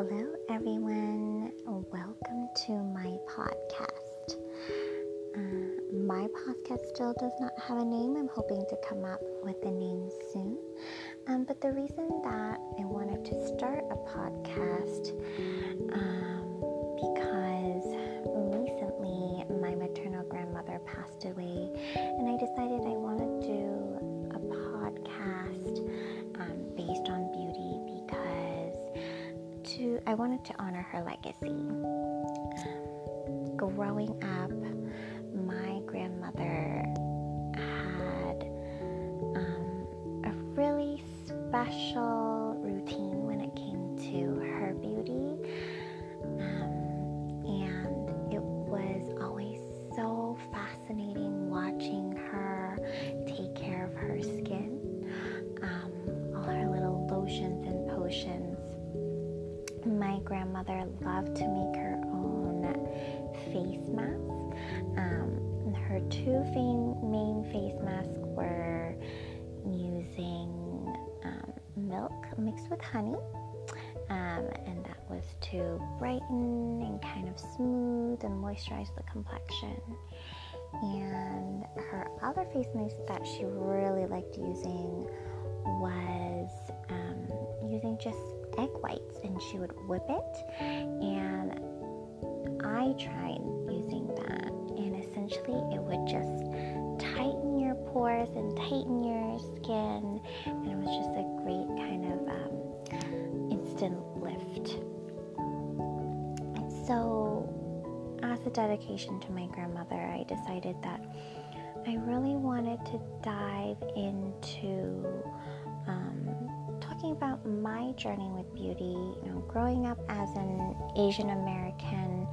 Hello, everyone. Welcome to my podcast. Uh, my podcast still does not have a name. I'm hoping to come up with a name soon. Um, but the reason that I wanted to start a podcast wanted to honor her legacy. Growing up, my grandmother had um, a really special mixed with honey, um, and that was to brighten and kind of smooth and moisturize the complexion. And her other face mask that she really liked using was um, using just egg whites, and she would whip it. And I tried using that, and essentially it would just tighten your pores and tighten your skin, and it was just a great So, as a dedication to my grandmother, I decided that I really wanted to dive into um, talking about my journey with beauty. You know, growing up as an Asian American,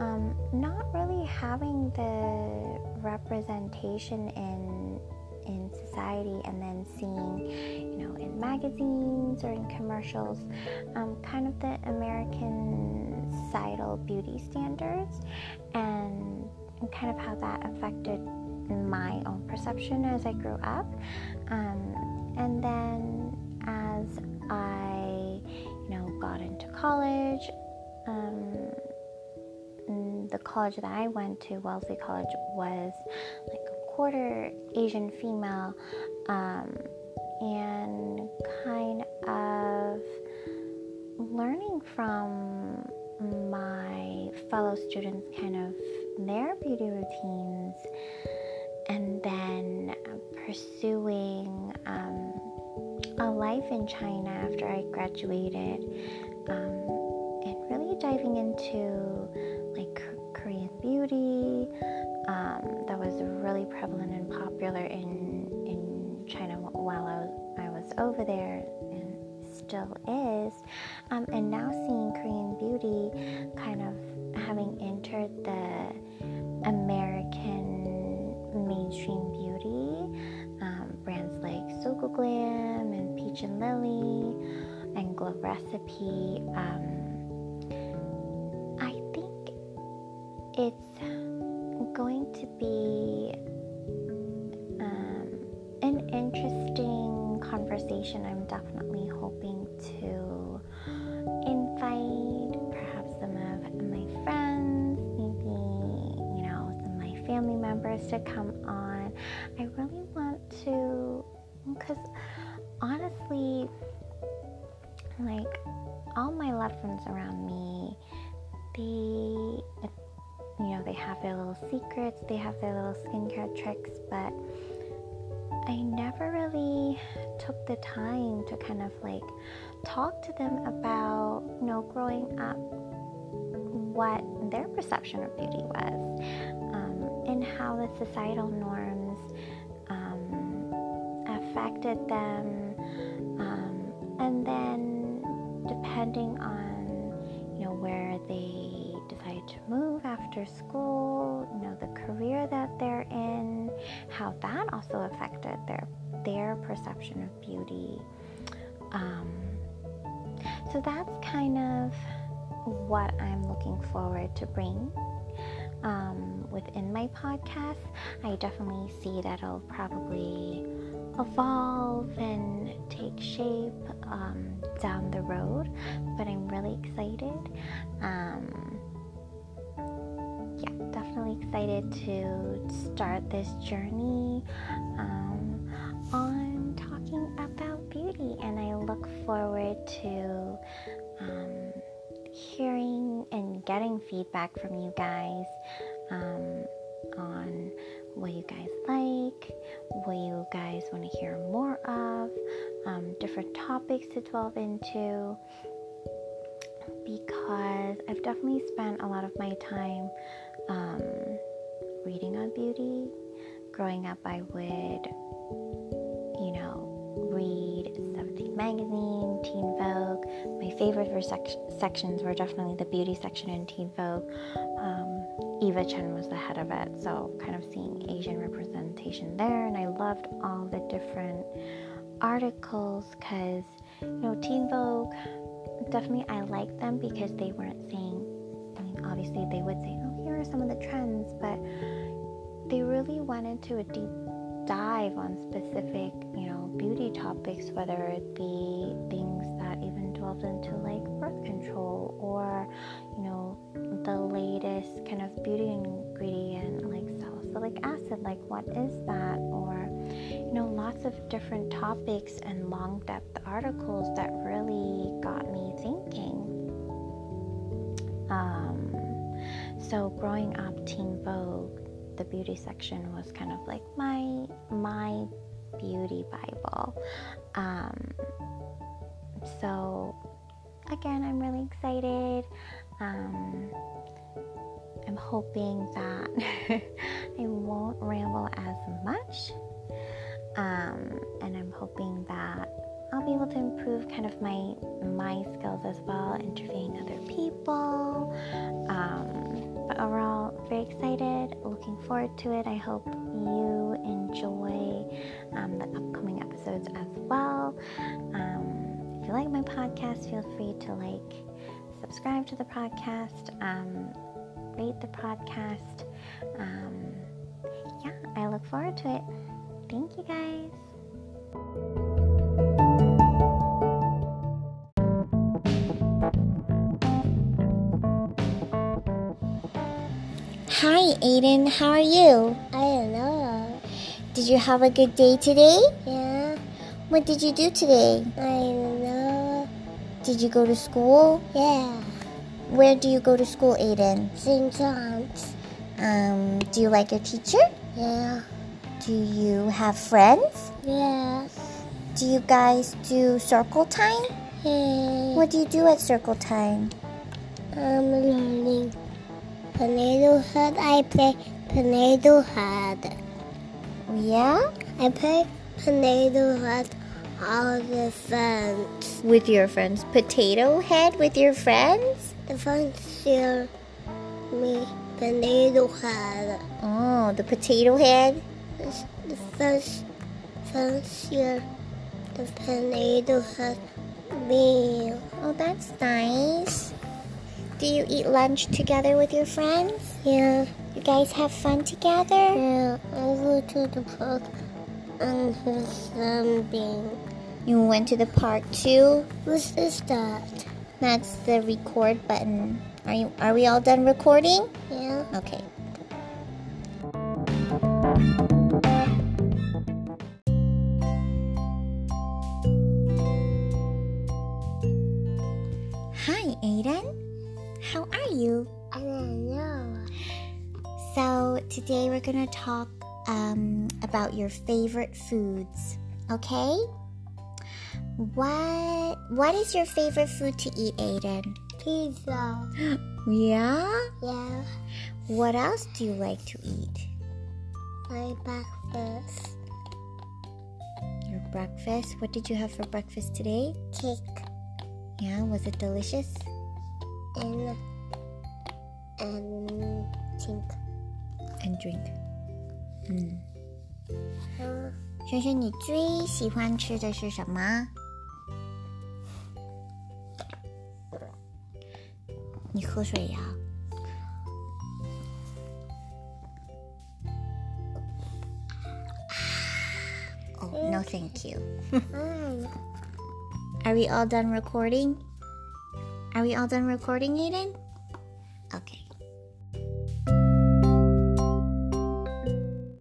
um, not really having the representation in in society, and then seeing, you know, in magazines or in commercials, um, kind of the American societal beauty standards, and, kind of how that affected my own perception as I grew up. Um, and then as I, you know, got into college, um, the college that I went to, Wellesley College, was like a quarter Asian female, um, and kind of learning from my fellow students, kind of their beauty routines, and then pursuing um, a life in China after I graduated, um, and really diving into like Korean beauty um, that was really prevalent and popular in in China while I was, I was over there still is, um, and now seeing Korean beauty kind of having entered the American mainstream beauty. Um, brands like Soko Glam and Peach and Lily and Glow Recipe. Um, I think it's going to be to come on. I really want to, because honestly, like all my loved ones around me, they, you know, they have their little secrets, they have their little skincare tricks, but I never really took the time to kind of like talk to them about, you know, growing up, what their perception of beauty was, how the societal norms um, affected them, um, and then depending on, you know, where they decide to move after school, you know, the career that they're in, how that also affected their their perception of beauty. Um, so that's kind of what I'm looking forward to bring um, within my podcast. I definitely see that it'll probably evolve and take shape um, down the road. But I'm really excited. Um, yeah, definitely excited to start this journey um, on talking about beauty, and I look forward to and getting feedback from you guys um, on what you guys like, what you guys want to hear more of, um, different topics to delve into. Because I've definitely spent a lot of my time um, reading on beauty. Growing up, I would, you know, read 17 magazine, Teen Vogue. My favorite sec- sections were definitely the beauty section in Teen Vogue. Um, Eva Chen was the head of it, so kind of seeing Asian representation there, and I loved all the different articles because you know Teen Vogue definitely I liked them because they weren't saying I mean obviously they would say oh here are some of the trends but they really went into a deep dive on specific you know beauty topics whether it be things that even delved into like birth control or you know the latest kind of beauty ingredient like salicylic acid like what is that? Or you know lots of different topics and long depth articles that really got me thinking. Um, so growing up teen vogue the beauty section was kind of like my my beauty bible. Um, so again i'm really excited. Um, i'm hoping that i won't ramble as much. Um, and i'm hoping that I'll be able to improve kind of my my skills as well, interviewing other people. Um, but overall, very excited, looking forward to it. I hope you enjoy um, the upcoming episodes as well. Um, if you like my podcast, feel free to like, subscribe to the podcast, um, rate the podcast. Um, yeah, I look forward to it. Thank you guys. Hi, Aiden. How are you? I don't know. Did you have a good day today? Yeah. What did you do today? I don't know. Did you go to school? Yeah. Where do you go to school, Aiden? St. John's. Um, do you like your teacher? Yeah. Do you have friends? Yes. Do you guys do circle time? Hey. What do you do at circle time? I'm learning. Tornado Head. I play Tornado Head. Yeah? I play Tornado Head all the friends. With your friends. Potato head with your friends? The friends hear me Tornado Head. Oh, the potato head? The first friends hear the Tornado Head me. Oh, that's nice. Do you eat lunch together with your friends? Yeah. You guys have fun together? Yeah, I go to the park and hear something. You went to the park too? What is that? That's the record button. Are you are we all done recording? Yeah. Okay. We're gonna talk um, about your favorite foods. Okay? What What is your favorite food to eat, Aiden? Pizza. Yeah. Yeah. What else do you like to eat? My breakfast. Your breakfast. What did you have for breakfast today? Cake Yeah. Was it delicious? and and drink. And drink. 嗯， Uh, 轩轩，你最喜欢吃的是什么？你喝水呀、哦， no, thank you. Fine. Are we all done recording? Are we all done recording, Aiden? Okay.